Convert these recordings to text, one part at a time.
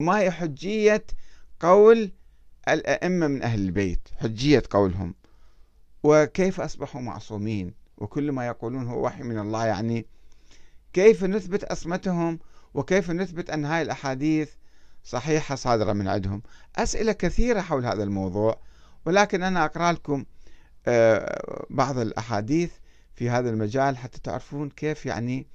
ما هي حجية قول الأئمة من أهل البيت؟ حجية قولهم. وكيف أصبحوا معصومين؟ وكل ما يقولون هو وحي من الله يعني كيف نثبت عصمتهم وكيف نثبت أن هاي الأحاديث صحيحة صادرة من عندهم؟ أسئلة كثيرة حول هذا الموضوع. ولكن أنا أقرأ لكم آه، بعض الأحاديث في هذا المجال حتى تعرفون كيف يعني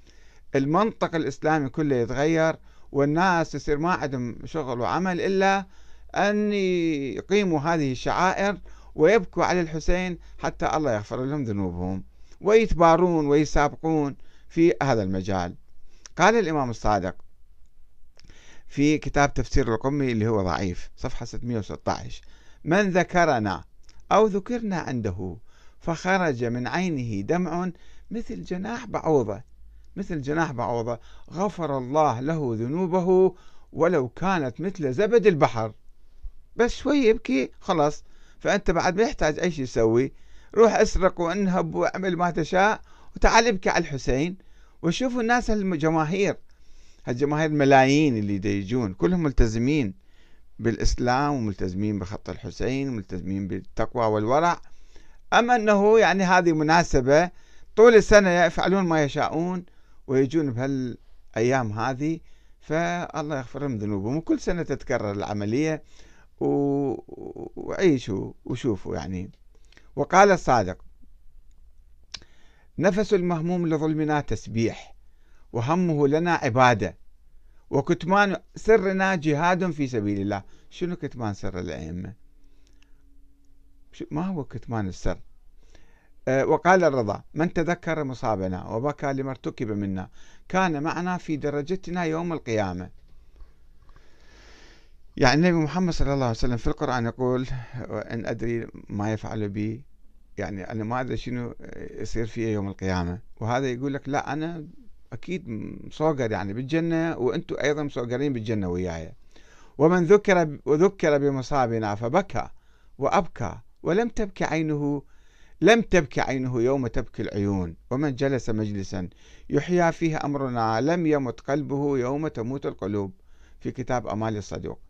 المنطق الإسلامي كله يتغير والناس يصير ما عندهم شغل وعمل إلا أن يقيموا هذه الشعائر ويبكوا على الحسين حتى الله يغفر لهم ذنوبهم ويتبارون ويسابقون في هذا المجال. قال الإمام الصادق في كتاب تفسير القمي اللي هو ضعيف صفحة 616 من ذكرنا أو ذكرنا عنده فخرج من عينه دمع مثل جناح بعوضة مثل جناح بعوضة غفر الله له ذنوبه ولو كانت مثل زبد البحر. بس شوي يبكي خلاص. فأنت بعد ما يحتاج أي شيء يسوي روح أسرق وانهب واعمل ما تشاء وتعال ابكي على الحسين وشوفوا الناس الجماهير هالجماهير ملايين اللي يجون كلهم ملتزمين بالإسلام وملتزمين بخط الحسين وملتزمين بالتقوى والورع. أما أنه يعني هذه مناسبة طول السنة يفعلون ما يشاءون ويجون بهالأيام هذه فالله يغفر لهم ذنوبهم. وكل سنة تتكرر العملية وعيشوا وشوفوا يعني. وقال الصادق نفس المهموم لظلمنا تسبيح وهمه لنا عبادة وكتمان سرنا جهاد في سبيل الله. شنو كتمان سر الأئمة؟ ما هو كتمان السر؟ وقال الرضا من تذكر مصابنا وبكى لما ارتكب منا كان معنا في درجتنا يوم القيامة. يعني النبي محمد صلى الله عليه وسلم في القرآن يقول إن أدري ما يفعل بي. يعني أنا ما أدري شنو يصير في يوم القيامة. وهذا يقول لك لا أنا أكيد مصوغر يعني بالجنة وأنتم أيضا مصوغرين بالجنة وياي. ومن ذكر وذكر بمصابنا فبكى وأبكى ولم تبكي عينه لم تبكي عينه يوم تبكي العيون ومن جلس مجلسا يحيى فيه أمرنا لم يمت قلبه يوم تموت القلوب. في كتاب أمال الصدوق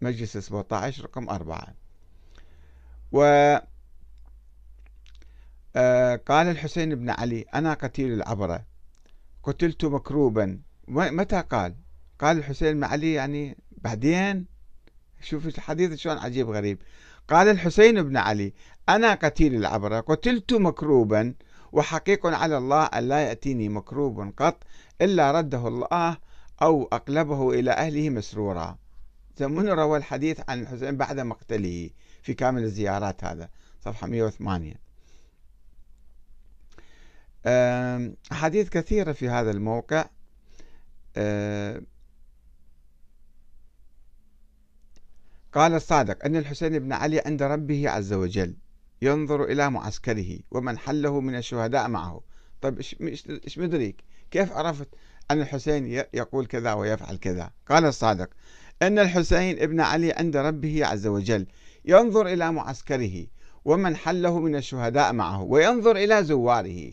مجلس 17 رقم 4 و آه، قال الحسين بن علي أنا قتيل العبرة. قتلت مكروبا. متى قال؟ قال الحسين بن علي يعني بعدين؟ شوف الحديث شلون عجيب غريب. قال الحسين بن علي أنا قتيل العبرة قتلت مكروبا وحقيق على الله أن لا يأتيني مكروب قط إلا رده الله أو أقلبه إلى أهله مسرورا. من روى الحديث عن الحسين بعد مقتله في كامل الزيارات هذا صفحة 108 أحاديث كثيرة في هذا الموقع. قال الصادق أن الحسين بن علي عند ربه عز وجل ينظر إلى معسكره ومن حله من الشهداء معه. طيب إيش مدريك كيف عرفت أن الحسين يقول كذا ويفعل كذا؟ قال الصادق أن الحسين ابن علي عند ربه عز وجل ينظر إلى معسكره ومن حله من الشهداء معه وينظر إلى زواره.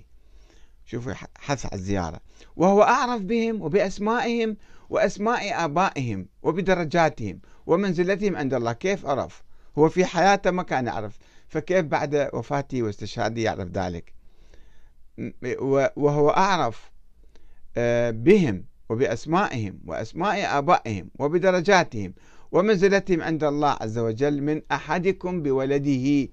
شوفوا حث على الزيارة. وهو أعرف بهم وبأسمائهم وأسماء آبائهم وبدرجاتهم ومنزلتهم عند الله. كيف عرف هو في حياته ما كان يعرف. فكيف بعد وفاته واستشهاده يعرف ذلك؟ وهو أعرف آه، بهم وبأسمائهم وأسماء آبائهم وبدرجاتهم ومنزلتهم عند الله عز وجل من أحدكم بولده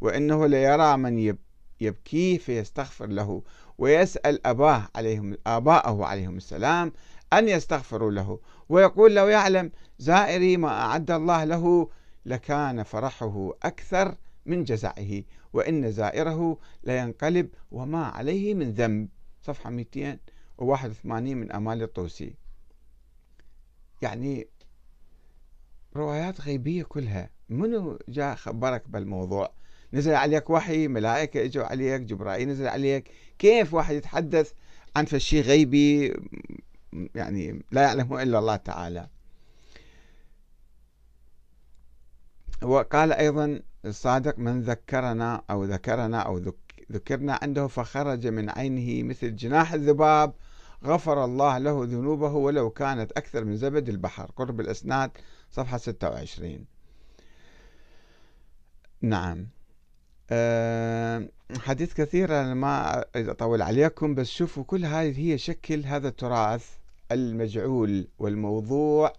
وإنه ليرى من يبكيه فيستغفر له ويسأل أباه عليهم آباءه عليهم السلام أن يستغفروا له ويقول لو يعلم زائري ما أعد الله له لكان فرحه أكثر من جزعه وإن زائره لينقلب وما عليه من ذنب. صفحة 281 من أمال الطوسي. يعني روايات غيبية كلها. منو جاء خبرك بالموضوع؟ نزل عليك وحي ملائكة إجوا عليك جبرائيل نزل عليك. كيف واحد يتحدث عن فشي غيبي؟ يعني لا يعلمه إلا الله تعالى. وقال أيضا الصادق من ذكرنا أو ذكرنا أو ذكرنا عنده فخرج من عينه مثل جناح الذباب غفر الله له ذنوبه ولو كانت أكثر من زبد البحر. قرب الإسناد صفحة 26 نعم. أه حديث كثير أنا ما أطول عليكم بس شوفوا كل هذه هي شكل هذا التراث المجعول والموضوع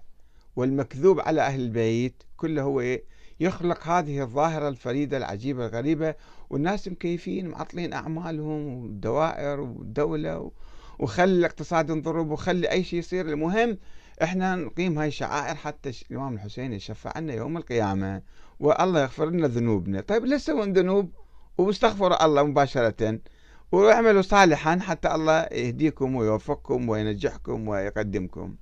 والمكذوب على أهل البيت كله هو يخلق هذه الظاهرة الفريدة العجيبة الغريبة والناس مكيفين معطلين أعمالهم والدوائر والدولة وخلي الاقتصاد ينضرب وخلي أي شيء يصير. المهم إحنا نقيم هاي الشعائر حتى الإمام الحسين يشفع عنا يوم القيامة والله يغفر لنا ذنوبنا. طيب ليش تسوون ذنوب؟ واستغفروا الله مباشرة واعملوا صالحا حتى الله يهديكم ويوفقكم وينجحكم ويقدمكم.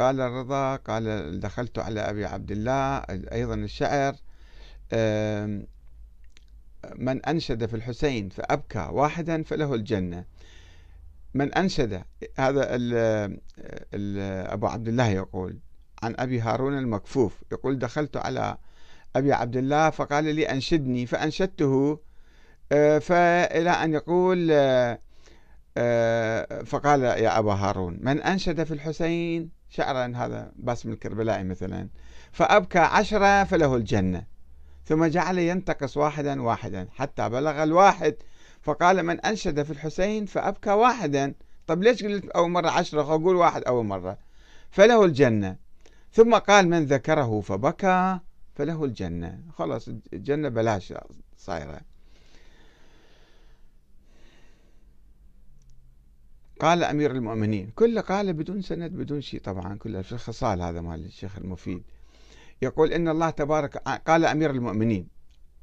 قال الرضا قال دخلت على أبي عبد الله أيضا الشعر من أنشد في الحسين فأبكى واحدا فله الجنة. من أنشد هذا ال ال أبو عبد الله يقول عن أبي هارون المكفوف يقول دخلت على أبي عبد الله فقال لي أنشدني فأنشدته. آه، فإلى أن يقول آه، فقال يا أبا هارون من أنشد في الحسين شعرا هذا باسم الكربلائي مثلا فأبكى عشرة فله الجنة ثم جعل ينتقص واحدا واحدا حتى بلغ الواحد فقال من أنشد في الحسين فأبكى واحدا طب ليش قلت أول مرة عشرة؟ أقول واحد أول مرة. فله الجنة ثم قال من ذكره فبكى فله الجنة. خلاص الجنة بلاش صايرة. قال أمير المؤمنين كله قال بدون سند بدون شيء طبعا كله في الخصال هذا مال الشيخ المفيد. يقول إن الله تبارك قال أمير المؤمنين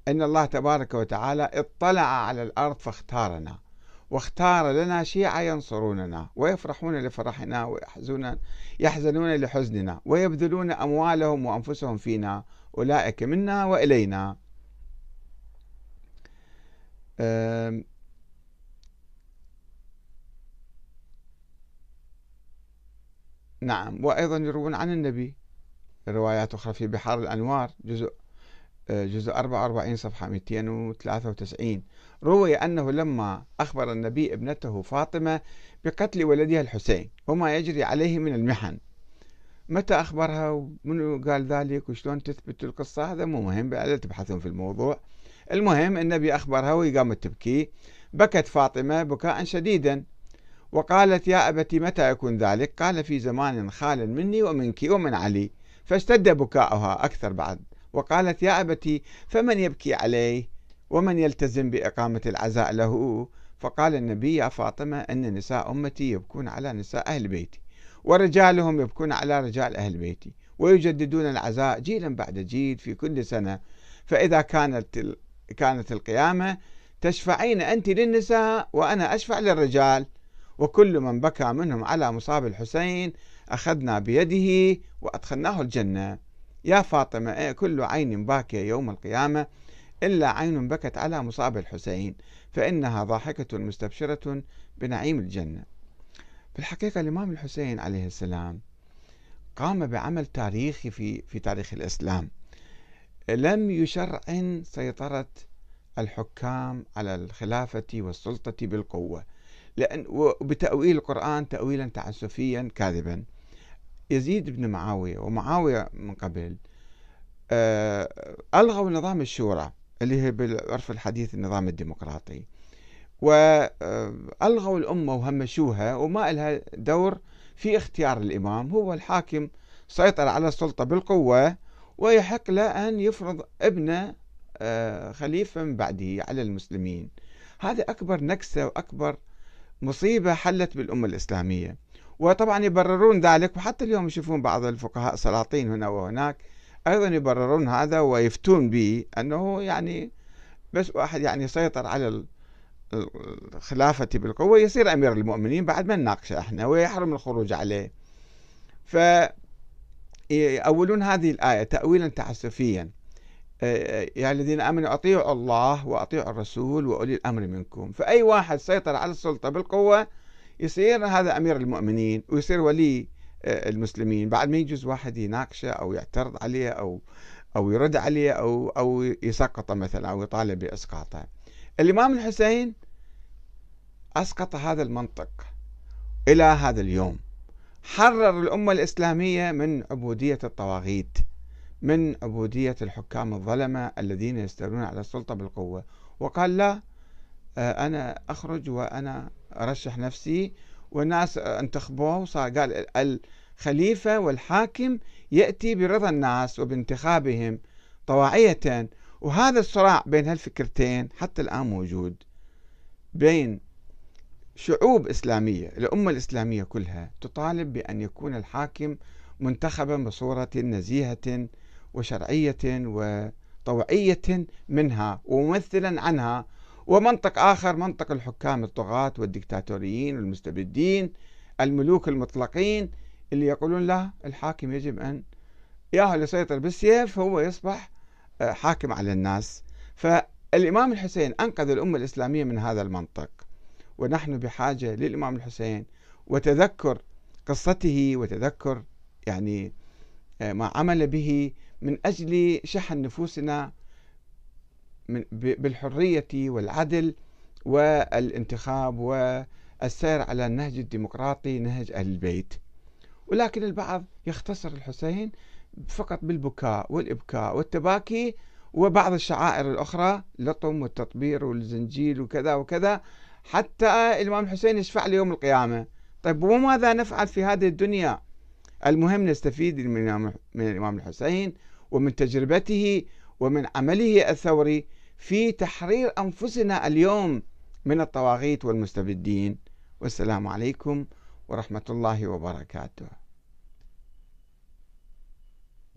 إن الله تبارك وتعالى اطلع على الأرض فاختارنا واختار لنا شيعة ينصروننا ويفرحون لفرحنا ويحزنون يحزنون لحزننا ويبذلون أموالهم وأنفسهم فينا أولئك منا وإلينا. نعم. وأيضا يروون عن النبي. روايات أخرى في بحار الأنوار جزء جزء 44 صفحة 293 روي أنه لما أخبر النبي ابنته فاطمة بقتل ولدها الحسين وما يجري عليه من المحن. متى أخبرها؟ ومنو قال ذلك؟ وشلون تثبت القصة؟ هذا مو مهم لا تبحثون في الموضوع. المهم النبي أخبرها وهي قامت تبكي. بكت فاطمة بكاء شديدا. وقالت يا أبتي متى يكون ذلك؟ قال في زمان خال مني ومنك ومن علي فاشتد بكاؤها أكثر بعد. وقالت يا أبتي فمن يبكي عليه؟ ومن يلتزم بإقامة العزاء له؟ فقال النبي يا فاطمة أن نساء أمتي يبكون على نساء أهل بيتي ورجالهم يبكون على رجال أهل بيتي ويجددون العزاء جيلا بعد جيل في كل سنة. فإذا كانت كانت القيامة تشفعين أنت للنساء وأنا أشفع للرجال. وكل من بكى منهم على مصاب الحسين أخذنا بيده وأدخلناه الجنة. يا فاطمة إيه كل عين باكية يوم القيامة؟ إلا عين بكت على مصاب الحسين فإنها ضاحكة مستبشرة بنعيم الجنة. في الحقيقة الإمام الحسين عليه السلام قام بعمل تاريخي في في تاريخ الإسلام. لم يشرعن سيطرة الحكام على الخلافة والسلطة بالقوة. لأن وبتأويل القرآن تأويلا تعسفيا كاذبا. يزيد بن معاوية ومعاوية من قبل آه، ألغوا نظام الشورى اللي هي بالعرف الحديث النظام الديمقراطي. وألغوا الأمة وهمشوها وما لها دور في اختيار الإمام. هو الحاكم سيطر على السلطة بالقوة ويحق له أن يفرض ابنه آه، خليفة من بعده على المسلمين. هذا أكبر نكسة وأكبر مصيبة حلت بالأمة الإسلامية. وطبعا يبررون ذلك وحتى اليوم يشوفون بعض الفقهاء السلاطين هنا وهناك أيضا يبررون هذا ويفتون به أنه يعني بس واحد يعني يسيطر على الخلافة بالقوة يصير أمير المؤمنين بعد ما نناقشه إحنا ويحرم الخروج عليه. ف يأولون هذه الآية تأويلا تعسفيا. يا الذين آمنوا أطيعوا الله وأطيعوا الرسول وأولي الأمر منكم. فأي واحد سيطر على السلطة بالقوة يصير هذا أمير المؤمنين ويصير ولي آه، المسلمين. بعد ما يجوز واحد يناقشه أو يعترض عليه أو أو يرد عليه أو أو يسقطه مثلا أو يطالب بإسقاطه. الإمام الحسين أسقط هذا المنطق إلى هذا اليوم. حرر الأمة الإسلامية من عبودية الطواغيت. من عبودية الحكام الظلمة الذين يستولون على السلطة بالقوة. وقال لا آه، أنا أخرج وأنا أرشح نفسي والناس انتخبوه وصار قال الخليفة والحاكم يأتي برضا الناس وبانتخابهم طواعية وهذا الصراع بين هالفكرتين حتى الآن موجود بين شعوب إسلامية الأمة الإسلامية كلها تطالب بأن يكون الحاكم منتخبا بصورة نزيهة وشرعية وطوعية منها وممثلا عنها ومنطق آخر منطق الحكام الطغاة والدكتاتوريين والمستبدين الملوك المطلقين اللي يقولون لا الحاكم يجب أن ياهو يسيطر بالسيف هو يصبح آه، حاكم على الناس. فالإمام الحسين أنقذ الأمة الإسلامية من هذا المنطق. ونحن بحاجة للإمام الحسين وتذكر قصته وتذكر يعني آه، ما عمل به من أجل شحن نفوسنا بالحرية والعدل والانتخاب والسير على النهج الديمقراطي نهج أهل البيت. ولكن البعض يختصر الحسين فقط بالبكاء والإبكاء والتباكي وبعض الشعائر الأخرى لطم والتطبير والزنجيل وكذا وكذا حتى الإمام الحسين يشفع ليوم القيامة. طيب وماذا نفعل في هذه الدنيا؟ المهم نستفيد من الإمام الحسين ومن تجربته ومن عمله الثوري في تحرير أنفسنا اليوم من الطواغيت والمستبدين. والسلام عليكم ورحمة الله وبركاته.